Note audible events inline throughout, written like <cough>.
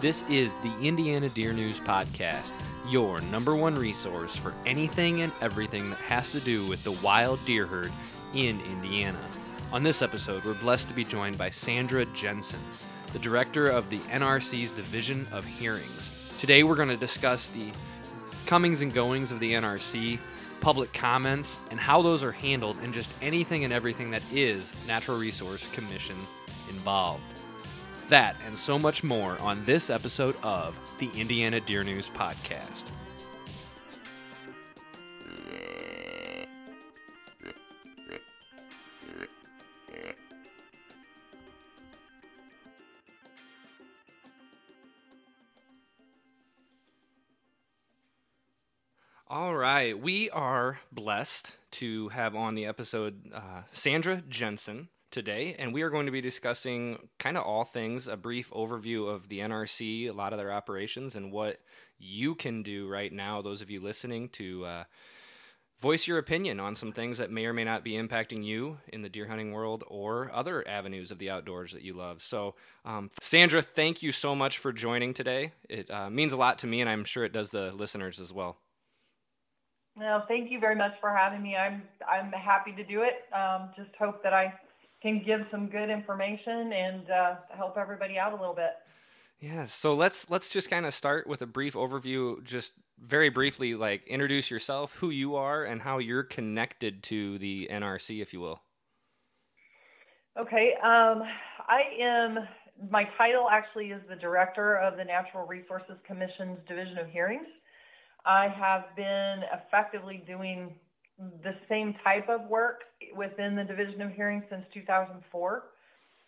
This is the Indiana Deer News Podcast, your number one resource for anything and everything that has to do with the wild deer herd in Indiana. On this episode, we're blessed to be joined by Sandra Jensen, the director of the NRC's Division of Hearings. Today, we're going to discuss the comings and goings of the NRC, public comments, and how those are handled, and just anything and everything that is Natural Resource Commission involved. That and so much more on this episode of the Indiana Deer News Podcast. All right, we are blessed to have on the episode uh, Sandra Jensen today, and we are going to be discussing kind of all things a brief overview of the NRC, a lot of their operations, and what you can do right now, those of you listening, to uh, voice your opinion on some things that may or may not be impacting you in the deer hunting world or other avenues of the outdoors that you love. So, um, Sandra, thank you so much for joining today. It uh, means a lot to me, and I'm sure it does the listeners as well. No, thank you very much for having me. I'm I'm happy to do it. Um, just hope that I can give some good information and uh, help everybody out a little bit. Yeah, so let's let's just kind of start with a brief overview, just very briefly, like introduce yourself, who you are, and how you're connected to the NRC, if you will. Okay, um, I am. My title actually is the director of the Natural Resources Commission's Division of Hearings. I have been effectively doing the same type of work within the Division of Hearings since 2004.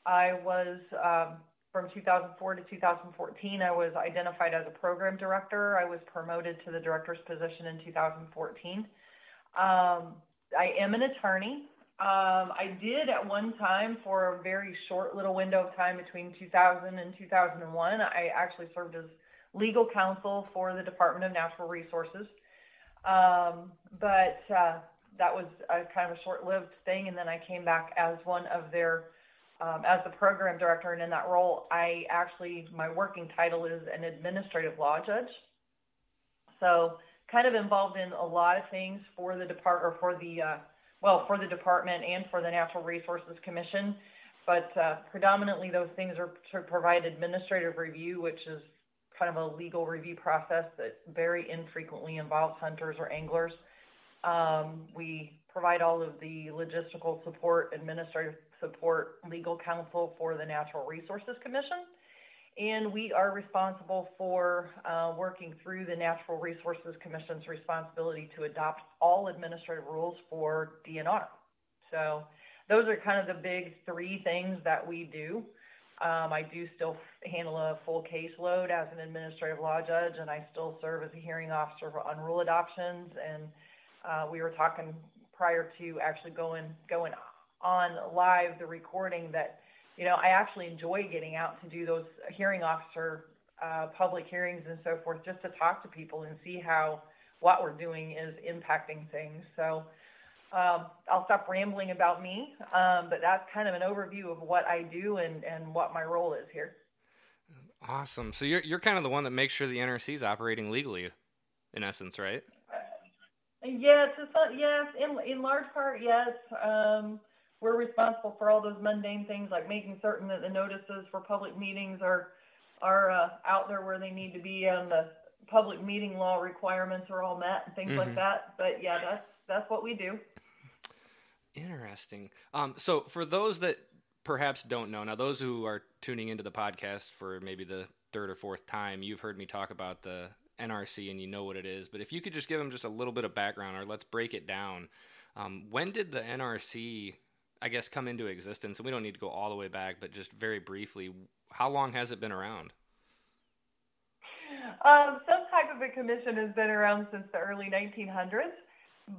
I was um, from 2004 to 2014. I was identified as a program director. I was promoted to the director's position in 2014. Um, I am an attorney. Um, I did at one time for a very short little window of time between 2000 and 2001. I actually served as legal counsel for the Department of Natural Resources. Um, but uh, that was a kind of a short-lived thing, and then I came back as one of their um, as the program director, and in that role, I actually my working title is an administrative law judge. So kind of involved in a lot of things for the depart or for the uh, well for the department and for the Natural Resources Commission, but uh, predominantly those things are to provide administrative review, which is kind of a legal review process that very infrequently involves hunters or anglers. Um, we provide all of the logistical support, administrative support, legal counsel for the Natural Resources Commission. And we are responsible for uh, working through the Natural Resources Commission's responsibility to adopt all administrative rules for DNR. So those are kind of the big three things that we do. Um, I do still handle a full caseload as an administrative law judge, and I still serve as a hearing officer on rule adoptions. And uh, we were talking prior to actually going going on live the recording that you know I actually enjoy getting out to do those hearing officer uh, public hearings and so forth, just to talk to people and see how what we're doing is impacting things. So um, I'll stop rambling about me, um, but that's kind of an overview of what I do and, and what my role is here. Awesome. So you're you're kind of the one that makes sure the NRC is operating legally, in essence, right? Yes, yes. In in large part, yes. Um, we're responsible for all those mundane things like making certain that the notices for public meetings are are uh, out there where they need to be, and the public meeting law requirements are all met and things mm-hmm. like that. But yeah, that's that's what we do. Interesting. Um, so for those that perhaps don't know, now those who are tuning into the podcast for maybe the third or fourth time, you've heard me talk about the NRC and you know what it is. But if you could just give them just a little bit of background, or let's break it down. Um, when did the NRC, I guess, come into existence? And we don't need to go all the way back, but just very briefly, how long has it been around? Um, some type of a commission has been around since the early 1900s,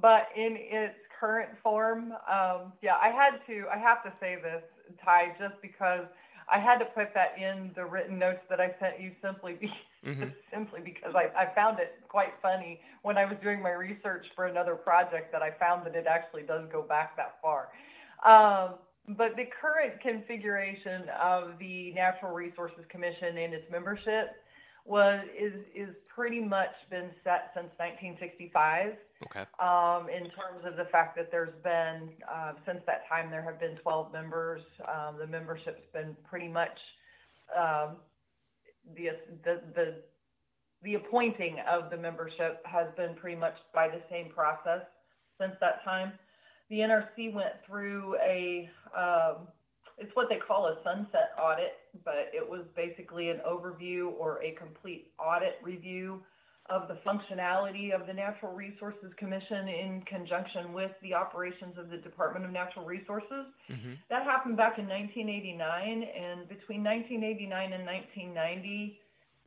but in its current form, um, yeah, I had to, I have to say this, Ty, just because I had to put that in the written notes that I sent you simply be, mm-hmm. <laughs> simply because I, I found it quite funny when I was doing my research for another project that I found that it actually does go back that far. Um, but the current configuration of the Natural Resources Commission and its membership was is is pretty much been set since 1965. Okay. Um, in terms of the fact that there's been uh, since that time there have been 12 members. Um, the membership's been pretty much um, the the the the appointing of the membership has been pretty much by the same process since that time. The NRC went through a, um, it's what they call a sunset audit, but it was basically an overview or a complete audit review of the functionality of the Natural Resources Commission in conjunction with the operations of the Department of Natural Resources. Mm-hmm. That happened back in 1989, and between 1989 and 1990,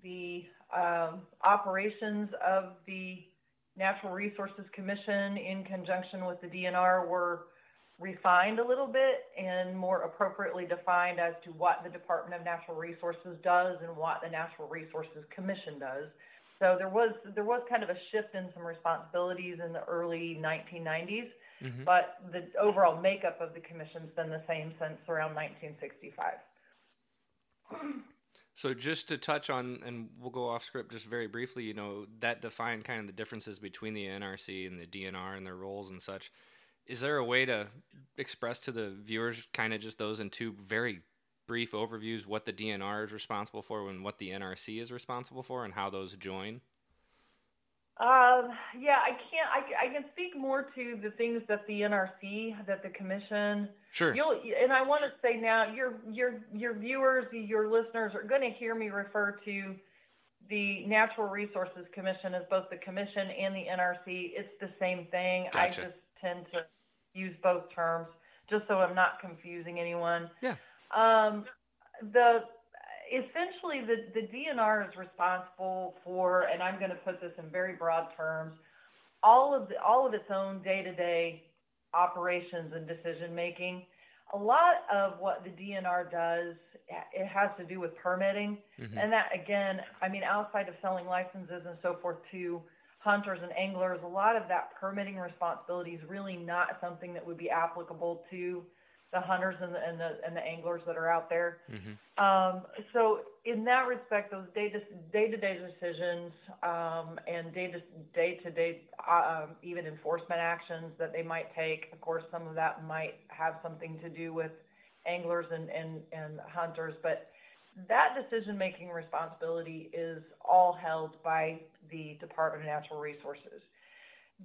the um, operations of the Natural Resources Commission in conjunction with the DNR were refined a little bit and more appropriately defined as to what the Department of Natural Resources does and what the Natural Resources Commission does. So there was there was kind of a shift in some responsibilities in the early 1990s, mm-hmm. but the overall makeup of the commission's been the same since around 1965. <clears throat> So just to touch on, and we'll go off script just very briefly. You know that defined kind of the differences between the NRC and the DNR and their roles and such. Is there a way to express to the viewers kind of just those in two very brief overviews what the DNR is responsible for and what the NRC is responsible for and how those join? Um, yeah, I can't. I, I can speak more to the things that the NRC, that the commission. Sure. You'll, and I want to say now, your your your viewers, your listeners are going to hear me refer to the Natural Resources Commission as both the commission and the NRC. It's the same thing. Gotcha. I just tend to use both terms just so I'm not confusing anyone. Yeah. Um, the essentially the, the DNR is responsible for, and I'm going to put this in very broad terms, all of the, all of its own day-to-day operations and decision making. A lot of what the DNR does, it has to do with permitting, mm-hmm. and that again, I mean, outside of selling licenses and so forth to hunters and anglers, a lot of that permitting responsibility is really not something that would be applicable to the hunters and the, and the, and the anglers that are out there. Mm-hmm. Um, so in that respect, those day to day decisions um, and day to day to day um, even enforcement actions that they might take. Of course, some of that might have something to do with anglers and, and, and hunters, but that decision making responsibility is all held by the Department of Natural Resources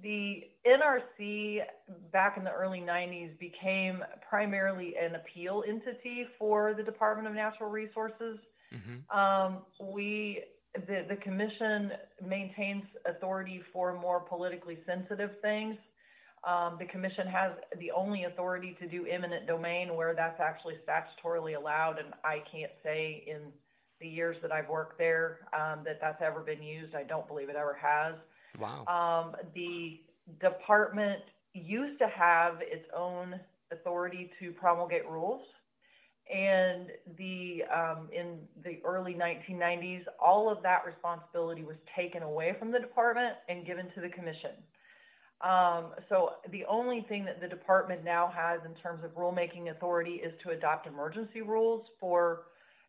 the NRC back in the early 90s became primarily an appeal entity for the Department of Natural Resources. Mm-hmm. Um, we the, the commission maintains authority for more politically sensitive things. Um, the commission has the only authority to do eminent domain where that's actually statutorily allowed, and I can't say in the years that I've worked there um, that that's ever been used. I don't believe it ever has. Wow. Um, the department used to have its own authority to promulgate rules. And the um, in the early 1990s, all of that responsibility was taken away from the department and given to the commission. Um, so the only thing that the department now has in terms of rulemaking authority is to adopt emergency rules for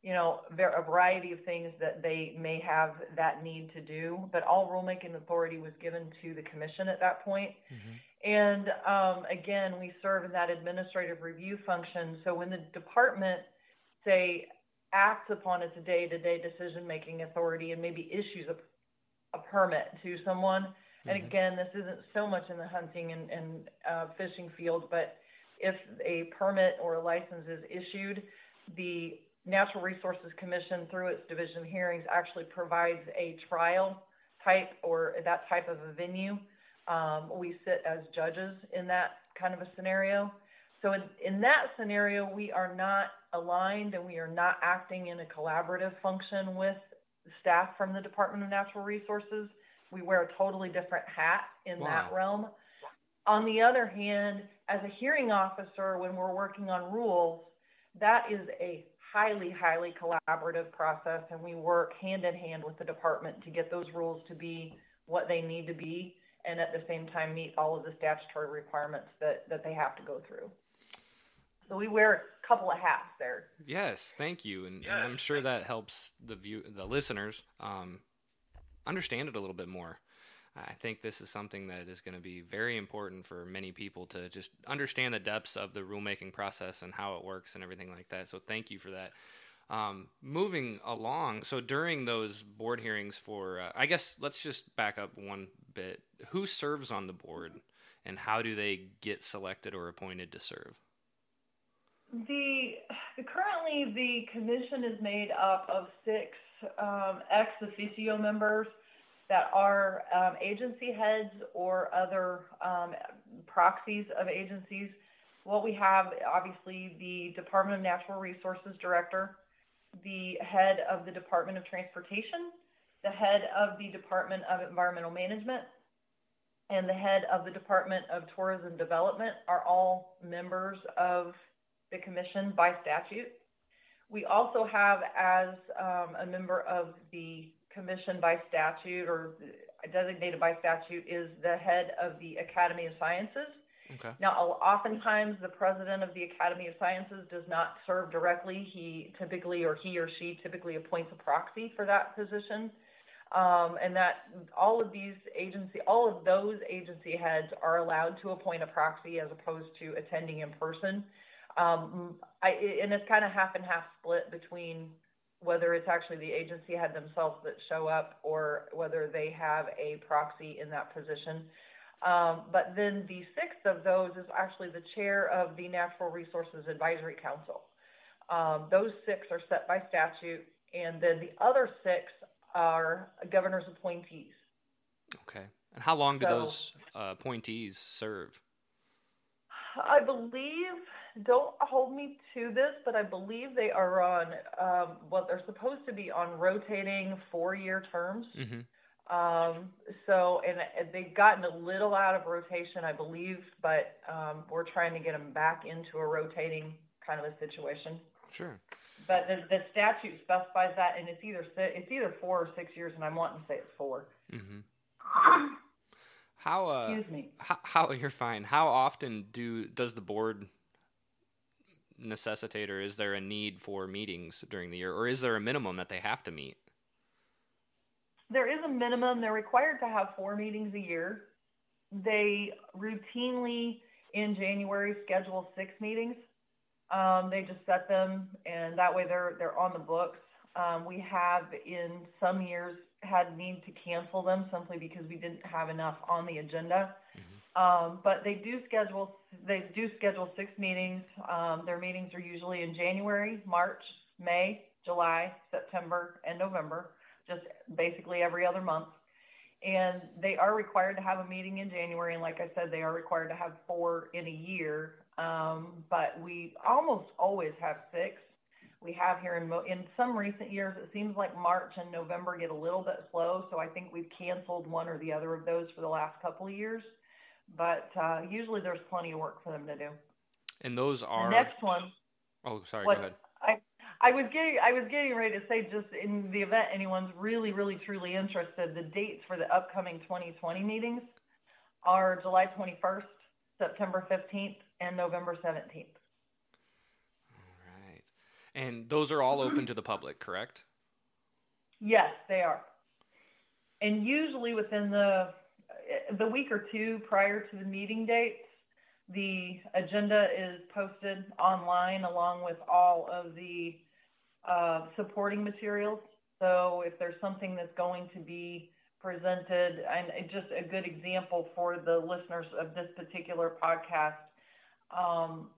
you know, a variety of things that they may have that need to do, but all rulemaking authority was given to the commission at that point. Mm-hmm. And um, again, we serve in that administrative review function. So when the department, say, acts upon its day-to-day decision-making authority and maybe issues a, a permit to someone, mm-hmm. and again, this isn't so much in the hunting and, and uh, fishing field, but if a permit or a license is issued, the Natural Resources Commission, through its division of hearings, actually provides a trial type or that type of a venue. Um, we sit as judges in that kind of a scenario. So in, in that scenario, we are not aligned and we are not acting in a collaborative function with staff from the Department of Natural Resources. We wear a totally different hat in wow. that realm. On the other hand, as a hearing officer, when we're working on rules, that is a highly, highly collaborative process, and we work hand in hand with the department to get those rules to be what they need to be, and at the same time meet all of the statutory requirements that, that they have to go through. So we wear a couple of hats there. Yes, thank you, and, yes. and I'm sure that helps the view, the listeners, um, understand it a little bit more. I think this is something that is going to be very important for many people to just understand the depths of the rulemaking process and how it works and everything like that. So thank you for that. Um, moving along, so during those board hearings for, uh, I guess let's just back up one bit. Who serves on the board, and how do they get selected or appointed to serve? The currently the commission is made up of six um, ex officio members that are um, agency heads or other um, proxies of agencies. What we have, obviously, the Department of Natural Resources Director, the head of the Department of Transportation, the head of the Department of Environmental Management, and the head of the Department of Tourism Development are all members of the commission by statute. We also have as um, a member of the commission by statute or designated by statute is the head of the Academy of Sciences. Okay. Now, oftentimes the president of the Academy of Sciences does not serve directly. He typically, or he or she typically appoints a proxy for that position. Um, and that all of these agency, all of those agency heads are allowed to appoint a proxy as opposed to attending in person. Um, I, and it's kind of half and half split between whether it's actually the agency head themselves that show up or whether they have a proxy in that position. Um, but then the sixth of those is actually the chair of the Natural Resources Advisory Council. Um, those six are set by statute, and then the other six are governor's appointees. Okay. And how long do so, those uh, appointees serve? I believe, don't hold me to this, but I believe they are on um, what they're supposed to be on rotating four year terms. Mm-hmm. Um, so, and, and they've gotten a little out of rotation, I believe, but um, we're trying to get them back into a rotating kind of a situation. Sure. But the, the statute specifies that, and it's either it's either four or six years, and I'm wanting to say it's 4 mm-hmm. <coughs> How uh, excuse me? How, how you're fine. How often do does the board necessitate, or is there a need for meetings during the year, or is there a minimum that they have to meet? There is a minimum. They're required to have four meetings a year. They routinely in January schedule six meetings. Um, they just set them, and that way they're they're on the books. Um, we have in some years had need to cancel them simply because we didn't have enough on the agenda. Mm-hmm. Um, but they do schedule they do schedule six meetings. Um, their meetings are usually in January, March, May, July, September, and November, just basically every other month. And they are required to have a meeting in January, and like I said, they are required to have four in a year. Um, but we almost always have six we have here in in some recent years. It seems like March and November get a little bit slow, so I think we've canceled one or the other of those for the last couple of years. But uh, usually there's plenty of work for them to do. And those are the next one. Oh, sorry. What, go ahead. I I was getting I was getting ready to say just in the event anyone's really really truly interested, the dates for the upcoming 2020 meetings are July 21st, September 15th, and November 17th. All right, And those are all open to the public, correct? Yes, they are. And usually within the the week or two prior to the meeting dates, the agenda is posted online along with all of the uh, supporting materials. So if there's something that's going to be presented, and just a good example for the listeners of this particular podcast, um,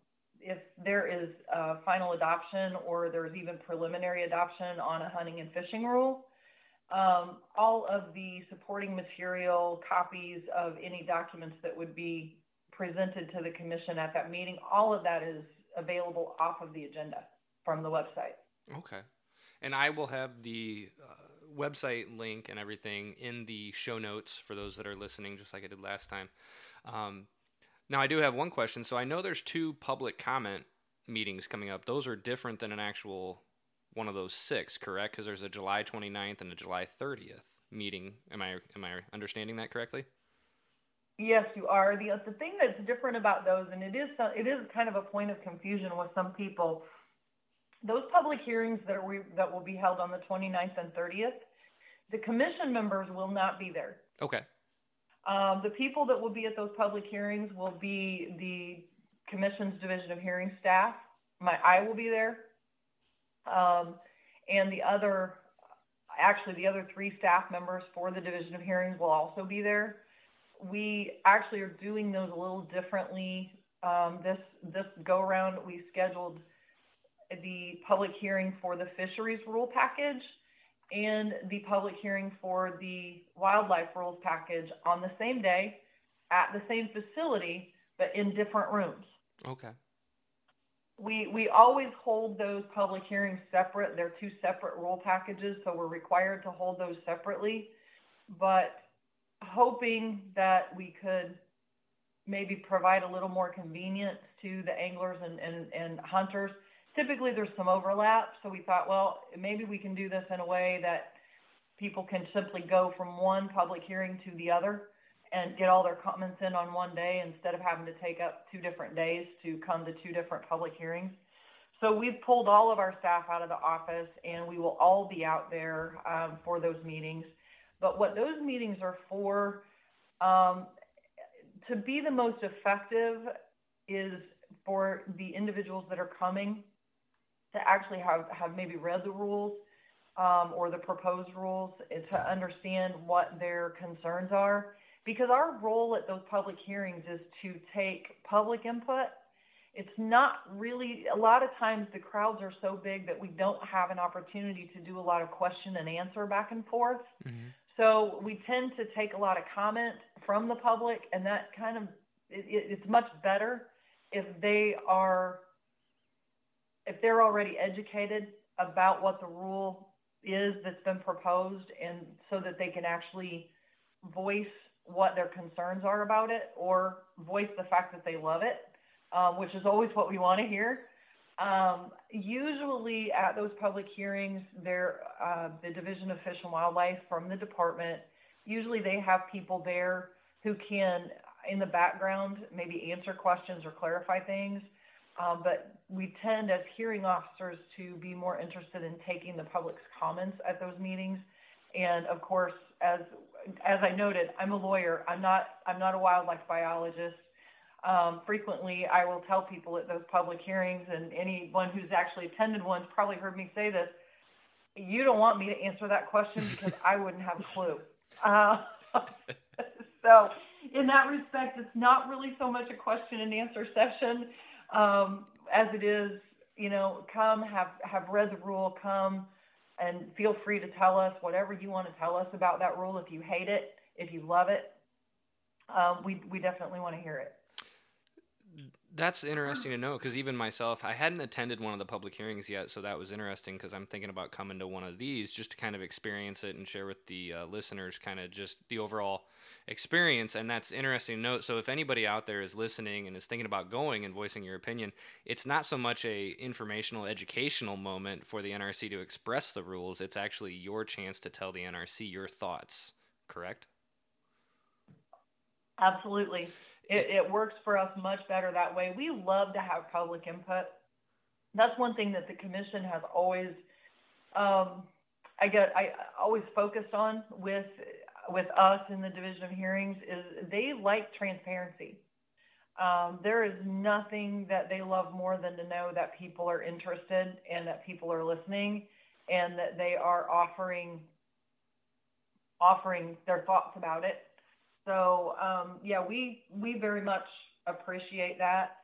if there is a final adoption or there's even preliminary adoption on a hunting and fishing rule, um, all of the supporting material, copies of any documents that would be presented to the commission at that meeting, all of that is available off of the agenda from the website. Okay. And I will have the uh, website link and everything in the show notes for those that are listening, just like I did last time. Um, now, I do have one question. So I know there's two public comment meetings coming up. Those are different than an actual one of those six, correct? Because there's a July 29th and a July 30th meeting. Am I am I understanding that correctly? Yes, you are. The the thing that's different about those, and it is it is kind of a point of confusion with some people. Those public hearings that we that will be held on the 29th and 30th, the commission members will not be there. Okay. Um, the people that will be at those public hearings will be the commission's division of hearing staff. My I will be there, um, and the other, actually the other three staff members for the division of hearings will also be there we actually are doing those a little differently. Um, this this go around, we scheduled the public hearing for the fisheries rule package and the public hearing for the wildlife rules package on the same day at the same facility, but in different rooms. Okay. We we always hold those public hearings separate. They're two separate rule packages, so we're required to hold those separately. But hoping that we could maybe provide a little more convenience to the anglers and, and, and hunters. Typically, there's some overlap, so we thought, well, maybe we can do this in a way that people can simply go from one public hearing to the other and get all their comments in on one day instead of having to take up two different days to come to two different public hearings. So we've pulled all of our staff out of the office, and we will all be out there um, for those meetings. But what those meetings are for, um, to be the most effective, is for the individuals that are coming to actually have, have maybe read the rules um, or the proposed rules to understand what their concerns are. Because our role at those public hearings is to take public input. It's not really, a lot of times the crowds are so big that we don't have an opportunity to do a lot of question and answer back and forth. Mm-hmm. So we tend to take a lot of comment from the public, and that kind of it, it's much better if they are if they're already educated about what the rule is that's been proposed, and so that they can actually voice what their concerns are about it, or voice the fact that they love it, um, which is always what we want to hear. Um, usually at those public hearings, there, uh, the Division of Fish and Wildlife from the department, usually they have people there who can, in the background, maybe answer questions or clarify things. Um, but we tend as hearing officers to be more interested in taking the public's comments at those meetings. And of course, as as I noted, I'm a lawyer. I'm not I'm not a wildlife biologist. Um, frequently, I will tell people at those public hearings, and anyone who's actually attended one's probably heard me say this. You don't want me to answer that question because I wouldn't have a clue. Uh, <laughs> so, in that respect, it's not really so much a question and answer session um, as it is, you know, come have have read the rule, come and feel free to tell us whatever you want to tell us about that rule. If you hate it, if you love it, um, we we definitely want to hear it. That's interesting to know because even myself, I hadn't attended one of the public hearings yet, so that was interesting because I'm thinking about coming to one of these just to kind of experience it and share with the uh, listeners kind of just the overall experience. And that's interesting to note. So if anybody out there is listening and is thinking about going and voicing your opinion, it's not so much a informational, educational moment for the NRC to express the rules. It's actually your chance to tell the NRC your thoughts. Correct? Absolutely. It, it works for us much better that way. We love to have public input. That's one thing that the commission has always, um, I get, I always focused on with with us in the division of hearings is they like transparency. Um, there is nothing that they love more than to know that people are interested and that people are listening and that they are offering offering their thoughts about it so um, yeah, we we very much appreciate that,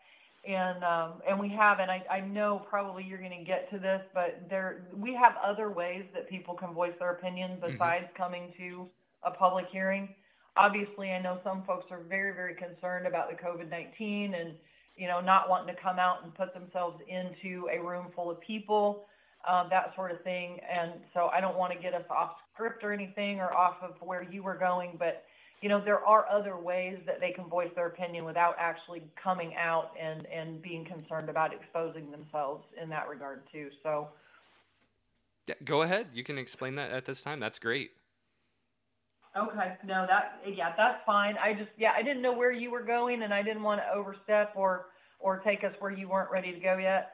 and um, and we have, and I, I know probably you're going to get to this, but there we have other ways that people can voice their opinion mm-hmm. besides mm-hmm. coming to a public hearing. Obviously, I know some folks are very very concerned about the COVID nineteen and you know not wanting to come out and put themselves into a room full of people. Uh, that sort of thing. And so I don't want to get us off script or anything or off of where you were going, but you know, there are other ways that they can voice their opinion without actually coming out and, and being concerned about exposing themselves in that regard too. So go ahead. You can explain that at this time. That's great. Okay, no, that yeah, that's fine. I just yeah, I didn't know where you were going, and I didn't want to overstep or or take us where you weren't ready to go yet.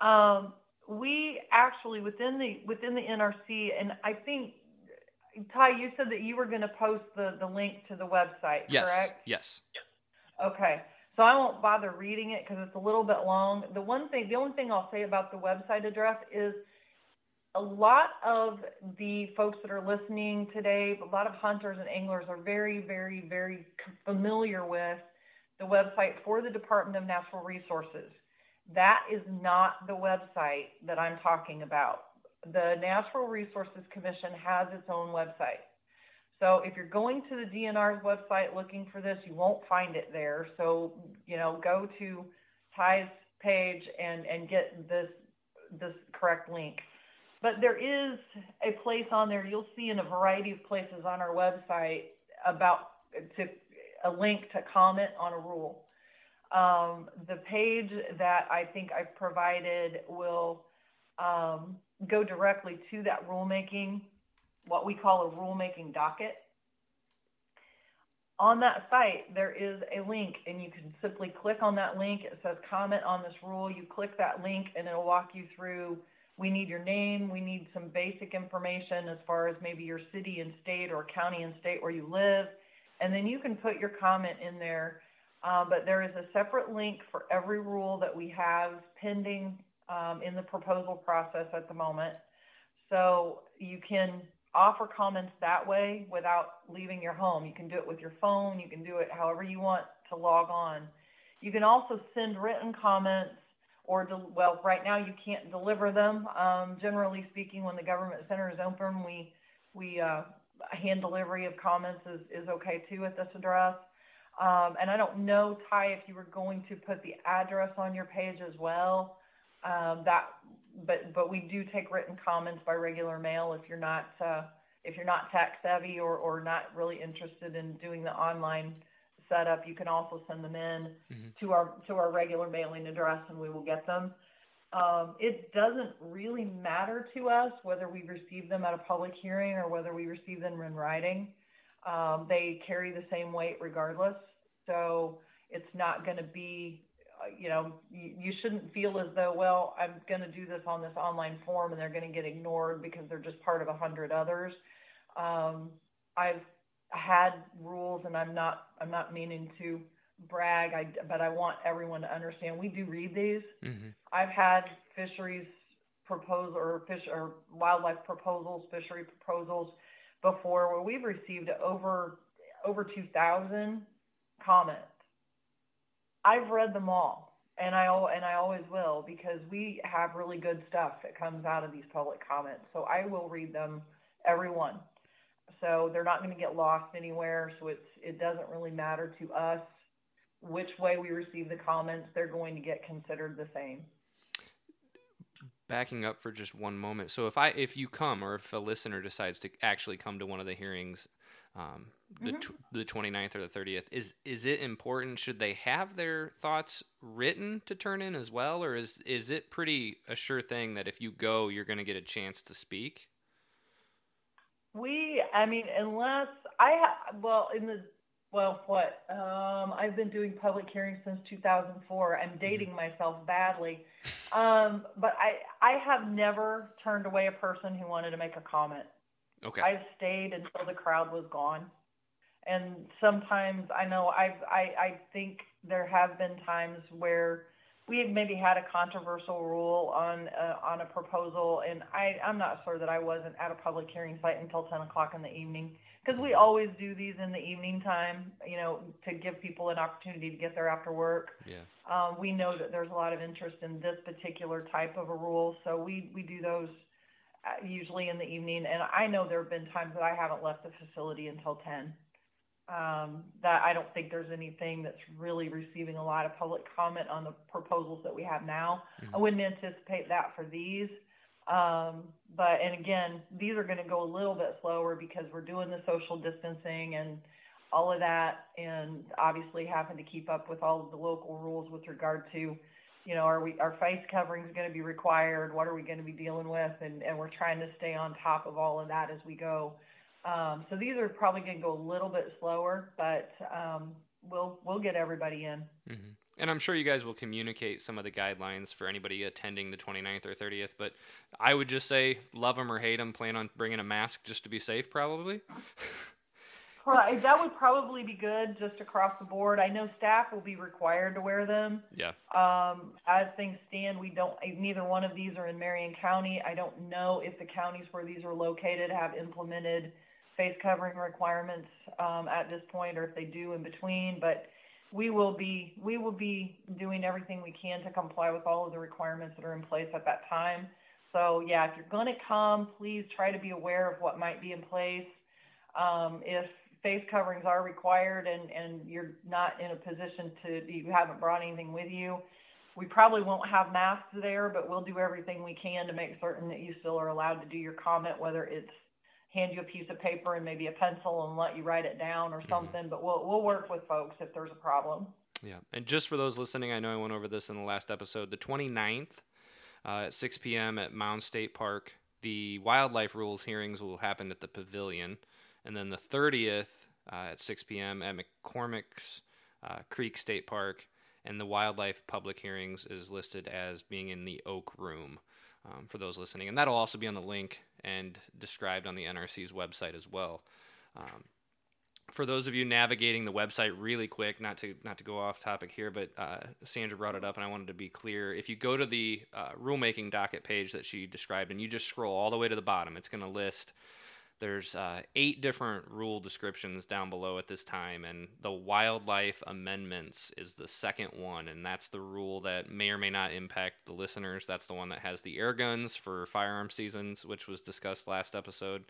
Um, we actually within the within the NRC, and I think Ty, you said that you were going to post the the link to the website. Yes. Correct? Yes. Okay. So I won't bother reading it because it's a little bit long. The one thing, the only thing I'll say about the website address is a lot of the folks that are listening today, a lot of hunters and anglers are very, very, very familiar with the website for the Department of Natural Resources. That is not the website that I'm talking about. The Natural Resources Commission has its own website. So if you're going to the DNR's website looking for this, you won't find it there. So, you know, go to Ty's page and, and get this this correct link. But there is a place on there you'll see in a variety of places on our website about to a link to comment on a rule. Um, the page that I think I provided will um, go directly to that rulemaking, what we call a rulemaking docket. On that site, there is a link, and you can simply click on that link. It says comment on this rule. You click that link, and it'll walk you through we need your name. We need some basic information as far as maybe your city and state or county and state where you live. And then you can put your comment in there. Uh, but there is a separate link for every rule that we have pending um, in the proposal process at the moment. So you can offer comments that way without leaving your home. You can do it with your phone. You can do it however you want to log on. You can also send written comments or well, right now you can't deliver them. Um, generally speaking, when the government center is open, we we uh, hand delivery of comments is, is okay too at this address. Um, and I don't know, Ty, if you were going to put the address on your page as well. Um, that, but but we do take written comments by regular mail if you're not uh, if you're not tech savvy or or not really interested in doing the online set up, you can also send them in mm-hmm. to our to our regular mailing address, and we will get them. Um, it doesn't really matter to us whether we receive them at a public hearing or whether we receive them in writing. Um, they carry the same weight regardless. So it's not going to be, uh, you know, you, you, shouldn't feel as though, well, I'm going to do this on this online form and they're going to get ignored because they're just part of a hundred others. Um, I've had rules, and I'm not I'm not meaning to brag, I, but I want everyone to understand we do read these. Mm-hmm. I've had fisheries proposal or fish or wildlife proposals, fishery proposals before where we've received over over 2,000 comments. I've read them all, and I and I always will because we have really good stuff that comes out of these public comments. So I will read them, every one so they're not going to get lost anywhere. So it's it doesn't really matter to us which way we receive the comments. They're going to get considered the same. Backing up for just one moment. So if I if you come or if a listener decides to actually come to one of the hearings, um, the mm-hmm. the 29th or the 30th, is is it important? Should they have their thoughts written to turn in as well, or is is it pretty a sure thing that if you go, you're going to get a chance to speak? We, I mean, unless I, ha- well, in the, well, what? Um, I've been doing public hearings since 2004. I'm mm-hmm. dating myself badly. Um, but I, I have never turned away a person who wanted to make a comment. Okay. I've stayed until the crowd was gone. And sometimes I know I've, I, I think there have been times where we had maybe had a controversial rule on uh, on a proposal, and I I'm not sure that I wasn't at a public hearing site until 10 o'clock in the evening because we always do these in the evening time, you know, to give people an opportunity to get there after work. Yeah. Um, we know that there's a lot of interest in this particular type of a rule, so we we do those uh, usually in the evening. And I know there have been times that I haven't left the facility until 10 um, that I don't think there's anything that's really receiving a lot of public comment on the proposals that we have now. Mm-hmm. I wouldn't anticipate that for these. Um, but, and again, these are going to go a little bit slower because we're doing the social distancing and all of that, and obviously having to keep up with all of the local rules with regard to, you know, are we, our face covering is going to be required? What are we going to be dealing with? And, and we're trying to stay on top of all of that as we go. Um, so these are probably going to go a little bit slower, but um, we'll we'll get everybody in. Mm-hmm. And I'm sure you guys will communicate some of the guidelines for anybody attending the 29th or 30th. But I would just say, love them or hate them, plan on bringing a mask just to be safe, probably. <laughs> Right, that would probably be good just across the board. I know staff will be required to wear them. Yeah. Um, as things stand, we don't. Neither one of these are in Marion County. I don't know if the counties where these are located have implemented face covering requirements um, at this point, or if they do in between. But we will be we will be doing everything we can to comply with all of the requirements that are in place at that time. So yeah, if you're going to come, please try to be aware of what might be in place. Um, if face coverings are required and, and you're not in a position to, you haven't brought anything with you, we probably won't have masks there, but we'll do everything we can to make certain that you still are allowed to do your comment, whether it's hand you a piece of paper and maybe a pencil and let you write it down or mm-hmm. something. Mm-hmm. But we'll we'll work with folks if there's a problem. Yeah, and just for those listening, I know I went over this in the last episode. The 29th uh, at 6 p.m. at Mound State Park, the wildlife rules hearings will happen at the pavilion and then the 30th uh, at 6 p.m. at McCormick's uh, Creek State Park, and the wildlife public hearings is listed as being in the Oak Room um, for those listening, and that'll also be on the link and described on the NRC's website as well. Um, for those of you navigating the website really quick, not to not to go off topic here, but uh, Sandra brought it up, and I wanted to be clear. If you go to the uh, rulemaking docket page that she described, and you just scroll all the way to the bottom, it's going to list there's uh, eight different rule descriptions down below at this time, and the wildlife amendments is the second one, and that's the rule that may or may not impact the listeners. That's the one that has the air guns for firearm seasons, which was discussed last episode.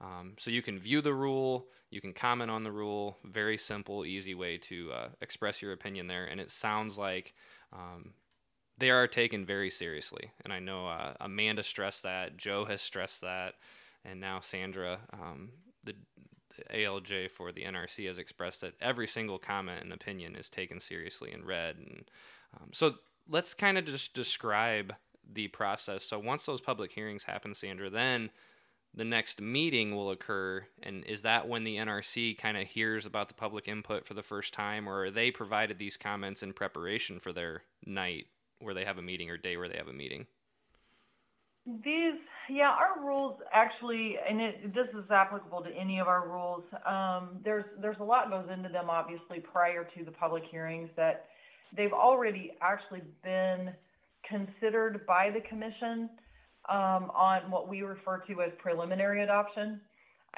Um, so you can view the rule, you can comment on the rule. Very simple, easy way to uh, express your opinion there, and it sounds like. Um, they are taken very seriously, and I know uh, Amanda stressed that. Joe has stressed that and now Sandra, um, the, the, ALJ for the NRC, has expressed that every single comment and opinion is taken seriously and read. And um, so let's kind of just describe the process. So once those public hearings happen, Sandra, then the next meeting will occur and is that when the nrc kind of hears about the public input for the first time or are they provided these comments in preparation for their night where they have a meeting or day where they have a meeting these, yeah, our rules actually, and it, this is applicable to any of our rules. Um, there's there's a lot goes into them, obviously, prior to the public hearings that they've already actually been considered by the commission um, on what we refer to as preliminary adoption.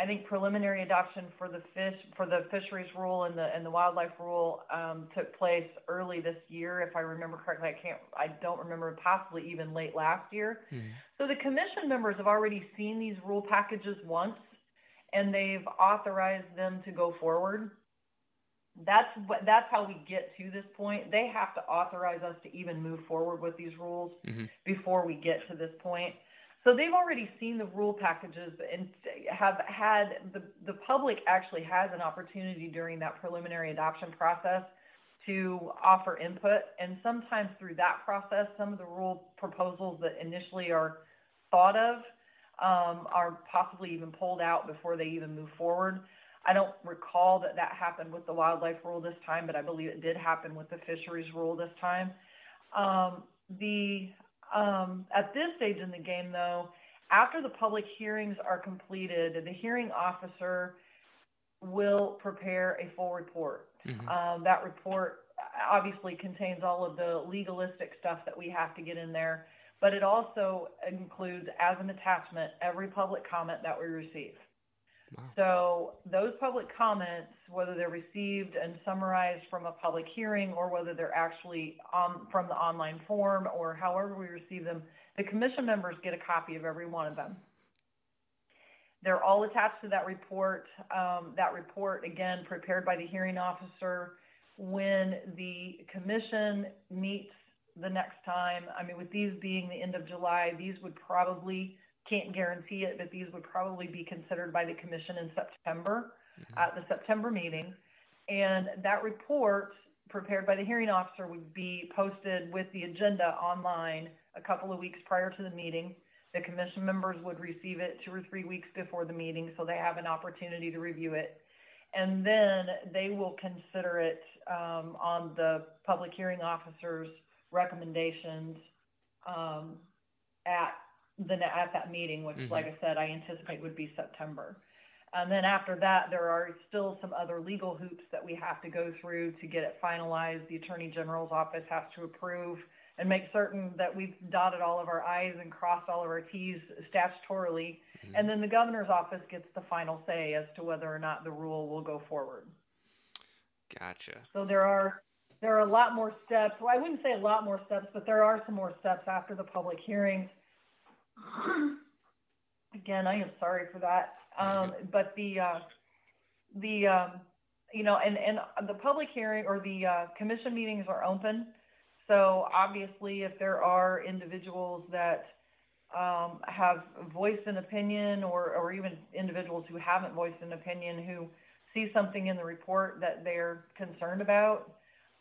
I think preliminary adoption for the fish for the fisheries rule and the and the wildlife rule um, took place early this year, if I remember correctly. I can't, I don't remember, possibly even late last year. Mm-hmm. So the commission members have already seen these rule packages once, and they've authorized them to go forward. That's what that's how we get to this point. They have to authorize us to even move forward with these rules mm-hmm. before we get to this point. So they've already seen the rule packages and have had the, the public actually has an opportunity during that preliminary adoption process to offer input. And sometimes through that process, some of the rule proposals that initially are thought of um, are possibly even pulled out before they even move forward. I don't recall that that happened with the wildlife rule this time, but I believe it did happen with the fisheries rule this time. Um, the um, at this stage in the game, though, after the public hearings are completed, the hearing officer will prepare a full report. Mm-hmm. Um, that report obviously contains all of the legalistic stuff that we have to get in there, but it also includes, as an attachment, every public comment that we receive. So those public comments, whether they're received and summarized from a public hearing or whether they're actually um, from the online form or however we receive them, the commission members get a copy of every one of them. They're all attached to that report. Um, that report, again, prepared by the hearing officer. When the commission meets the next time, I mean, with these being the end of July, these would probably can't guarantee it, but these would probably be considered by the commission in September mm-hmm. at the September meeting. And that report prepared by the hearing officer would be posted with the agenda online a couple of weeks prior to the meeting The commission members would receive it two or three weeks before the meeting, so they have an opportunity to review it. And then they will consider it um, on the public hearing officer's recommendations um, at the at that meeting, which, Mhm. like I said, I anticipate would be September. And then after that, there are still some other legal hoops that we have to go through to get it finalized. The Attorney General's office has to approve and make certain that we've dotted all of our i's and crossed all of our t's statutorily. Mhm. And then the governor's office gets the final say as to whether or not the rule will go forward. Gotcha. So there are there are a lot more steps. Well, I wouldn't say a lot more steps, but there are some more steps after the public hearings. Again, I am sorry for that. Um, but the uh, the um, you know, and and the public hearing or the uh, commission meetings are open. So obviously, if there are individuals that um, have voiced an opinion, or or even individuals who haven't voiced an opinion who see something in the report that they're concerned about,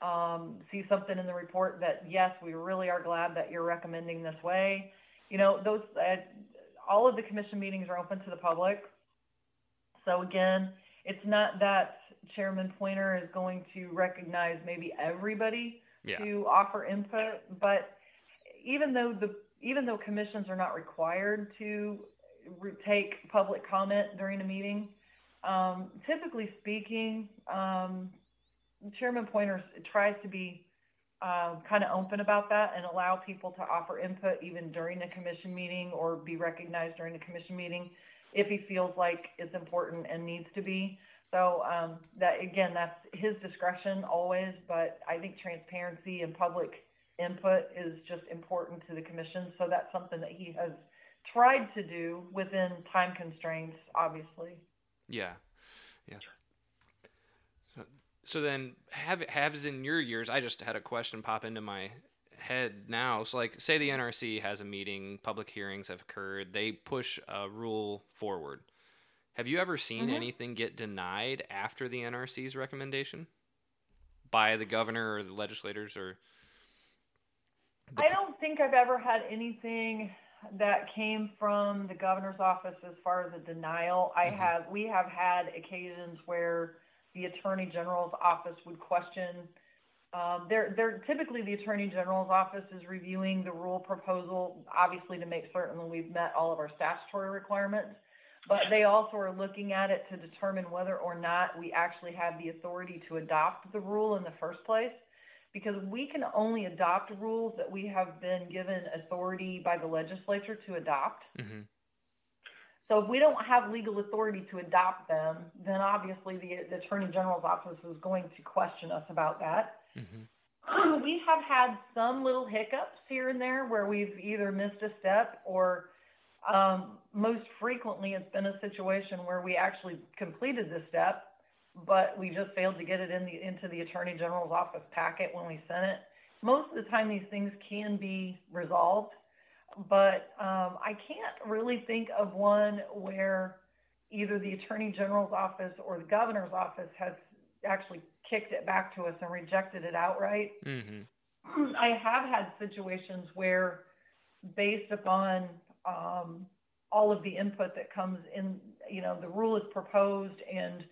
um, see something in the report that yes, we really are glad that you're recommending this way. You know, those uh, all of the commission meetings are open to the public. So again, it's not that Chairman Poynter is going to recognize maybe everybody Yeah. to offer input, but even though the even though commissions are not required to re- take public comment during a meeting, um, typically speaking, um, Chairman Poynter tries to be uh, kind of open about that and allow people to offer input even during the commission meeting or be recognized during the commission meeting if he feels like it's important and needs to be. So um, that again, that's his discretion always, but I think transparency and public input is just important to the commission. So that's something that he has tried to do within time constraints, obviously. Yeah. Yeah. So, then have has in your years I just had a question pop into my head now. So like say the NRC has a meeting, public hearings have occurred, they push a rule forward. Have you ever seen Mhm. anything get denied after the NRC's recommendation by the governor or the legislators or the I don't think I've ever had anything that came from the governor's office as far as a denial. I Mhm. have, we have had occasions where the attorney general's office would question. Um, they're, they're typically the attorney general's office is reviewing the rule proposal, obviously to make certain that we've met all of our statutory requirements. But they also are looking at it to determine whether or not we actually have the authority to adopt the rule in the first place because we can only adopt rules that we have been given authority by the legislature to adopt. Mhm. So if we don't have legal authority to adopt them, then obviously the, the Attorney General's office is going to question us about that. Mhm. <clears throat> We have had some little hiccups here and there where we've either missed a step or um, most frequently it's been a situation where we actually completed the step, but we just failed to get it in the, into the Attorney General's office packet when we sent it. Most of the time these things can be resolved, but um, I can't really think of one where either the Attorney General's office or the Governor's office has actually kicked it back to us and rejected it outright. Mhm. <clears throat> I have had situations where, based upon um, all of the input that comes in, you know, the rule is proposed and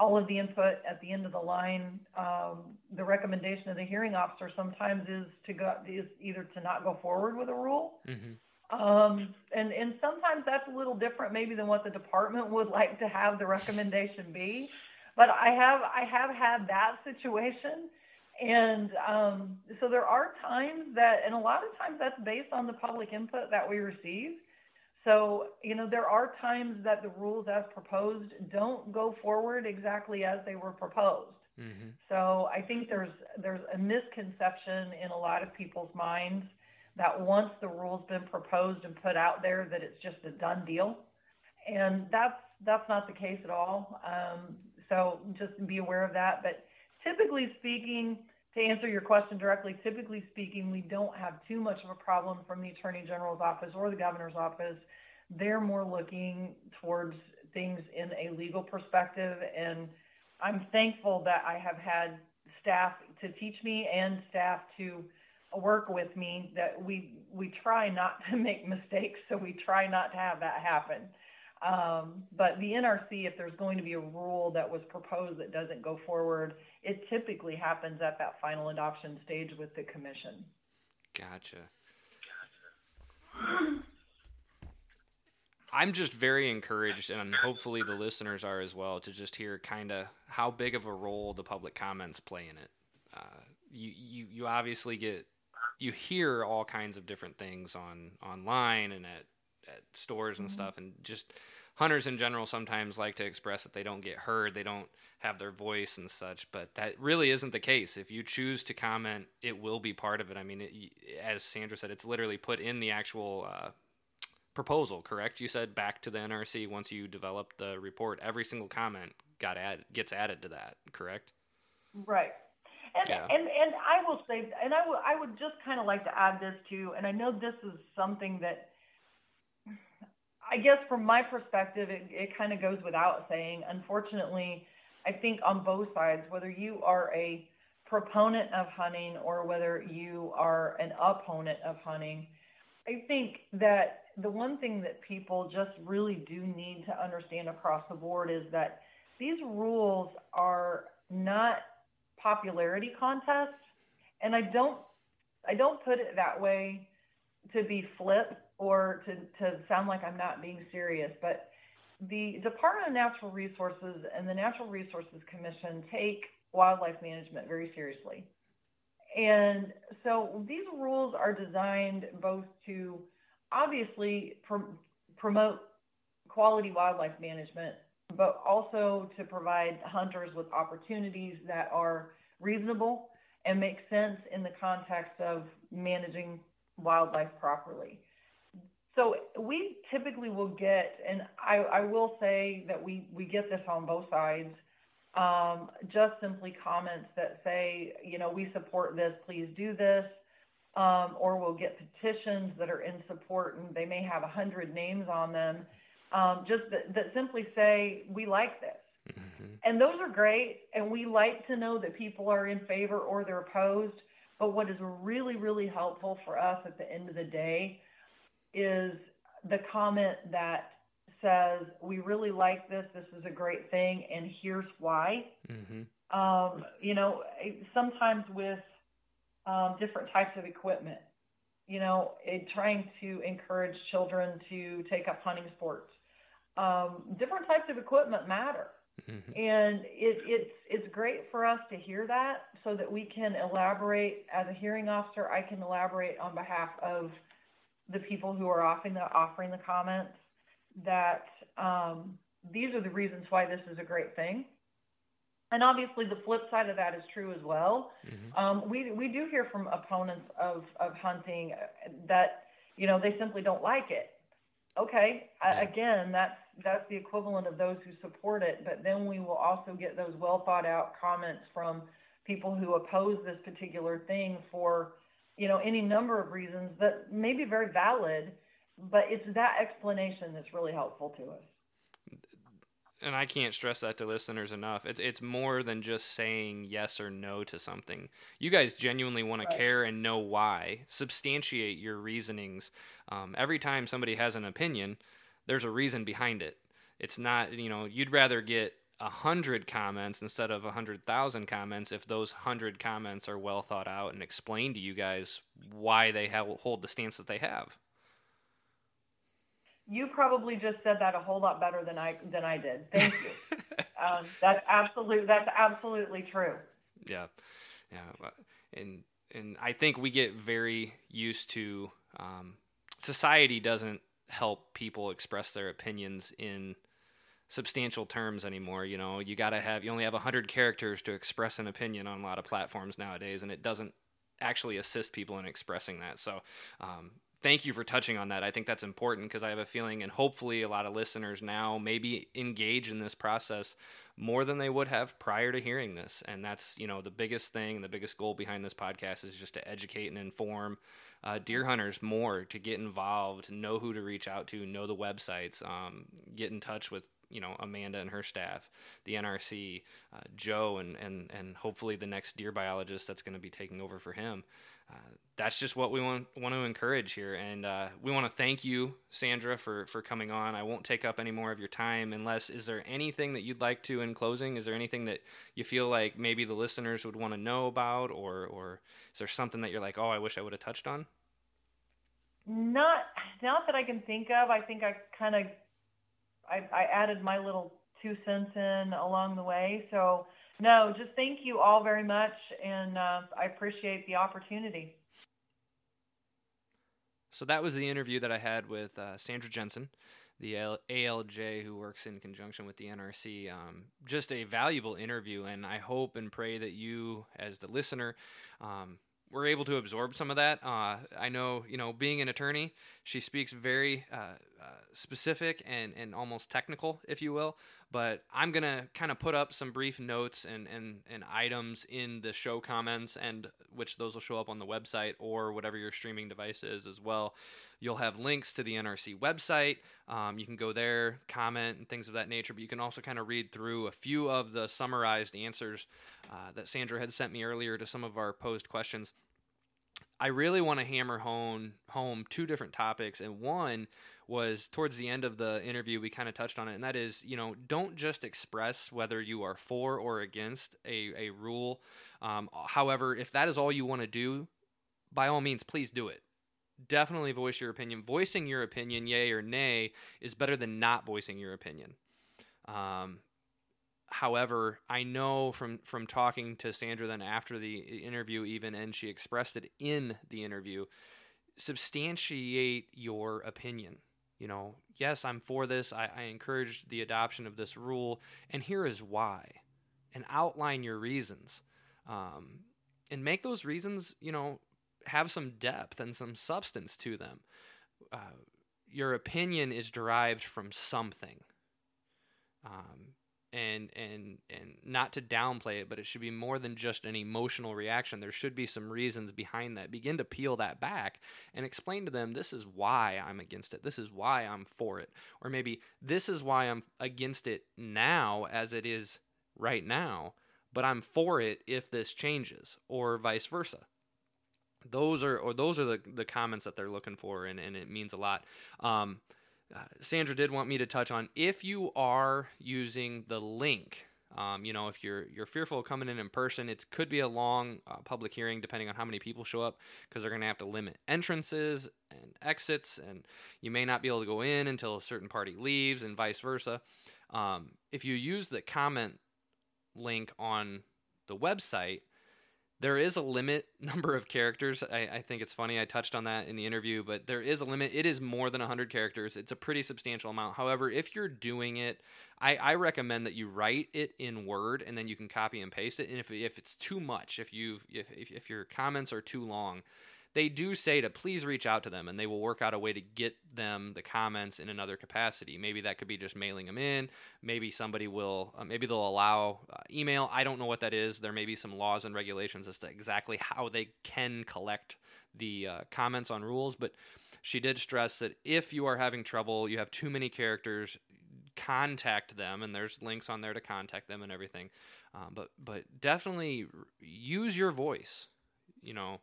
all of the input at the end of the line, um, the recommendation of the hearing officer sometimes is to go is either to not go forward with a rule, Mhm. um, and and sometimes that's a little different maybe than what the department would <laughs> like to have the recommendation be. But I have I have had that situation, and um, so there are times that, and a lot of times that's based on the public input that we receive. So you know there are times that the rules as proposed don't go forward exactly as they were proposed. Mhm. So I think there's there's a misconception in a lot of people's minds that once the rule's been proposed and put out there, that it's just a done deal, and that's that's not the case at all. Um, so just be aware of that. But typically speaking, to answer your question directly, typically speaking, we don't have too much of a problem from the Attorney General's office or the Governor's office. They're more looking towards things in a legal perspective, and I'm thankful that I have had staff to teach me and staff to work with me that we we try not <laughs> to make mistakes, so we try not to have that happen. Um, but the NRC, if there's going to be a rule that was proposed that doesn't go forward, it typically happens at that final adoption stage with the commission. Gotcha. I'm just very encouraged, and hopefully the listeners are as well, to just hear kind of how big of a role the public comments play in it. Uh, you, you, you obviously get, you hear all kinds of different things on online and at, at stores and mm-hmm. stuff, and just hunters in general sometimes like to express that they don't get heard, they don't have their voice and such, but that really isn't the case. If you choose to comment, it will be part of it. I mean, it, as Sandra said, it's literally put in the actual uh, proposal, correct? You said back to the NRC once you developed the report, every single comment got added, gets added to that, correct? Right. And, yeah. and and I will say, and I I would just kind of like to add this too, and I know this is something that I guess from my perspective, it, it kind of goes without saying. Unfortunately, I think on both sides, whether you are a proponent of hunting or whether you are an opponent of hunting, I think that the one thing that people just really do need to understand across the board is that these rules are not popularity contests, and I don't I don't put it that way to be flip or to, to sound like I'm not being serious, but the Department of Natural Resources and the Natural Resources Commission take wildlife management very seriously. And so these rules are designed both to obviously pr- promote quality wildlife management, but also to provide hunters with opportunities that are reasonable and make sense in the context of managing wildlife properly. So we typically will get, and I, I will say that we, we get this on both sides, um, just simply comments that say, you know, we support this, please do this um, or we'll get petitions that are in support and they may have 100 names on them, um, just that, that, simply say, we like this. Mm-hmm. And those are great. And we like to know that people are in favor or they're opposed. But what is really, really helpful for us at the end of the day is the comment that says, we really like this, this is a great thing, and here's why. Mm-hmm. Um, you know, sometimes with um, different types of equipment. You know, it, trying to encourage children to take up hunting sports. Um, different types of equipment matter. Mm-hmm. And it, it's it's great for us to hear that so that we can elaborate as a hearing officer. I can elaborate on behalf of the people who are offering the offering the comments that um, these are the reasons why this is a great thing. And obviously, the flip side of that is true as well. Mm-hmm. Um, we we do hear from opponents of of hunting that you know they simply don't like it. Okay, yeah. again, that's that's the equivalent of those who support it. But then we will also get those well thought out comments from people who oppose this particular thing for you know any number of reasons that may be very valid. But it's that explanation that's really helpful to us and I can't stress that to listeners enough. It's it's more than just saying yes or no to something. You guys genuinely want right. to care and know why. Substantiate your reasonings. Um, every time somebody has an opinion, there's a reason behind it. It's not you know you'd rather get a hundred comments instead of a hundred thousand comments if those hundred comments are well thought out and explain to you guys why they have, hold the stance that they have you probably just said that a whole lot better than I than I did. Thank you. <laughs> um, that's absolute. That's absolutely true. Yeah, yeah, and and I think we get very used to um, society doesn't help people express their opinions in substantial terms anymore. You know, you got to have you only have 100 characters to express an opinion on a lot of platforms nowadays, and it doesn't actually assist people in expressing that. So, um, thank you for touching on that. I think that's important because I have a feeling, and hopefully, a lot of listeners now maybe engage in this process more than they would have prior to hearing this. And that's, you know, the biggest thing, the biggest goal behind this podcast is just to educate and inform uh, deer hunters more to get involved, know who to reach out to, know the websites, um, get in touch with you know Amanda and her staff, the NRC, uh, Joe, and and and hopefully the next deer biologist that's going to be taking over for him. uh, that's just what we want want to encourage here, and uh, we want to thank you, Sandra, for for coming on. I won't take up any more of your time, unless is there anything that you'd like to in closing? Is there anything that you feel like maybe the listeners would want to know about, or or is there something that you're like, oh, I wish I would have touched on? Not not that I can think of. I think I kind of I, I added my little two cents in along the way. So no, just thank you all very much, and uh, I appreciate the opportunity. So that was the interview that I had with uh, Sandra Jensen, the ALJ who works in conjunction with the NRC. Um, just a valuable interview, and I hope and pray that you, as the listener, um, were able to absorb some of that. Uh, I know, you know, being an attorney, she speaks very uh, specific and, and almost technical, if you will. But I'm gonna kind of put up some brief notes and, and, and items in the show comments, and which those will show up on the website or whatever your streaming device is as well. You'll have links to the NRC website. Um, you can go there, comment, and things of that nature. But you can also kind of read through a few of the summarized answers uh, that Sandra had sent me earlier to some of our posed questions. I really want to hammer home home two different topics, and one was towards the end of the interview we kind of touched on it, and that is, you know, don't just express whether you are for or against a a rule. Um, however, if that is all you want to do, by all means, please do it. Definitely voice your opinion. Voicing your opinion, yay or nay, is better than not voicing your opinion. Um, however, I know from from talking to Sandra then after the interview, even and she expressed it in the interview, substantiate your opinion you know, yes, I'm for this. I, I encourage the adoption of this rule, and here is why, and outline your reasons, um, and make those reasons, you know, have some depth and some substance to them. Uh, your opinion is derived from something. Um, and and and not to downplay it but it should be more than just an emotional reaction. There should be some reasons behind that. Begin to peel that back and explain to them this is why i'm against it. This is why i'm for it. Or maybe this is why i'm against it now as it is right now but i'm for it if this changes or vice versa. Those are or those are the, the comments that they're looking for and, and it means a lot. Um, uh, Sandra did want me to touch on if you are using the link. Um, you know, if you're you're fearful of coming in in person, it could be a long uh, public hearing depending on how many people show up because they're going to have to limit entrances and exits, and you may not be able to go in until a certain party leaves, and vice versa. Um, if you use the comment link on the website, there is a limit <laughs> number of characters. I, I, think it's funny. I touched on that in the interview, but there is a limit. It is more than 100 characters. It's a pretty substantial amount. However, if you're doing it, I, I recommend that you write it in Word and then you can copy and paste it. And if, if it's too much, if you if, if, if your comments are too long, they do say to please reach out to them and they will work out a way to get them the comments in another capacity. Maybe that could be just mailing them in. Maybe somebody will, uh, maybe they'll allow uh, email. I don't know what that is. There may be some laws and regulations as to exactly how they can collect the uh, comments on rules, but she did stress that if you are having trouble, you have too many characters, contact them, and there's links on there to contact them and everything. Um, but but definitely use your voice. You know,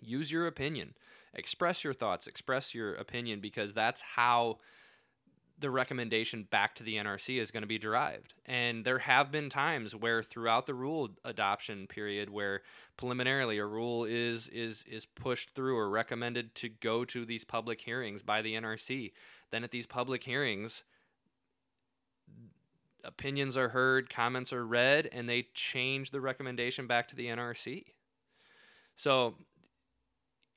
use your opinion express your thoughts express your opinion because that's how the recommendation back to the NRC is going to be derived. And there have been times where throughout the rule adoption period where preliminarily a rule is is is pushed through or recommended to go to these public hearings by the NRC. Then at these public hearings opinions are heard, comments are read and they change the recommendation back to the NRC. So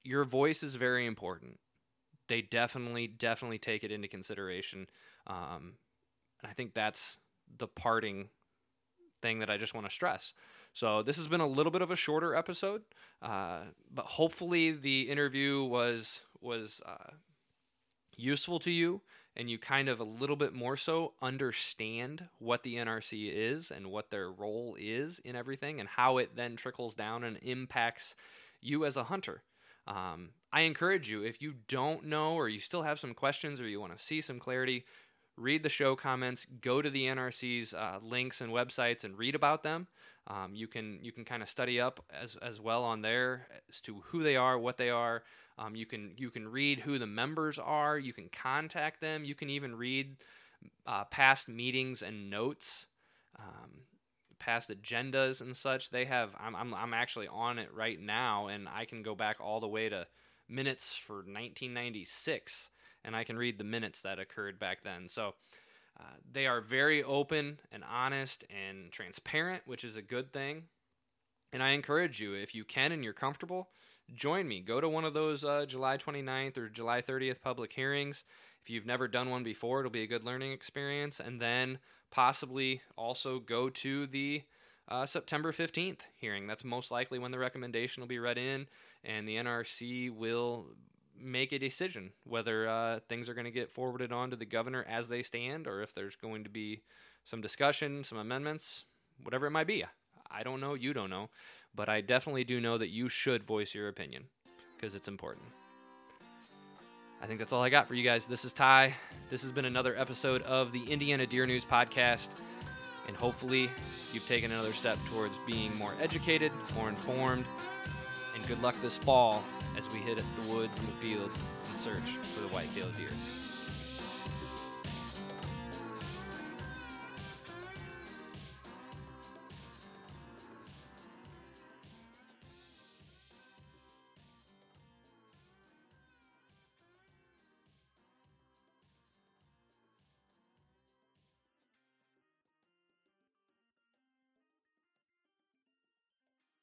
your voice is very important. They definitely, definitely take it into consideration. Um, and I think that's the parting thing that I just want to stress. So this has been a little bit of a shorter episode, uh, but hopefully the interview was was uh, useful to you, and you kind of a little bit more so understand what the NRC is and what their role is in everything, and how it then trickles down and impacts you as a hunter. Um, I encourage you, if you don't know or you still have some questions or you want to see some clarity, read the show comments, go to the NRC's uh, links and websites and read about them. Um, you can you can kind of study up as, as well on there as to who they are, what they are. Um, you can you can read who the members are. You can contact them. You can even read uh, past meetings and notes, um, past agendas and such. They have. I'm, I'm I'm actually on it right now, and I can go back all the way to minutes for 1996, and I can read the minutes that occurred back then. So. Uh, they are very open and honest and transparent, which is a good thing. And I encourage you, if you can and you're comfortable, join me. Go to one of those uh, July 29th or July 30th public hearings. If you've never done one before, it'll be a good learning experience. And then possibly also go to the uh, September 15th hearing. That's most likely when the recommendation will be read in, and the NRC will make a decision whether uh, things are going to get forwarded on to the governor as they stand or if there's going to be some discussion, some amendments, whatever it might be. I don't know, you don't know, but I definitely do know that you should voice your opinion because it's important. I think that's all I got for you guys. This is Ty. This has been another episode of the Indiana Deer News Podcast. And hopefully, you've taken another step towards being more educated, more informed, and good luck this fall as we hit the woods and the fields in search for the white-tailed deer.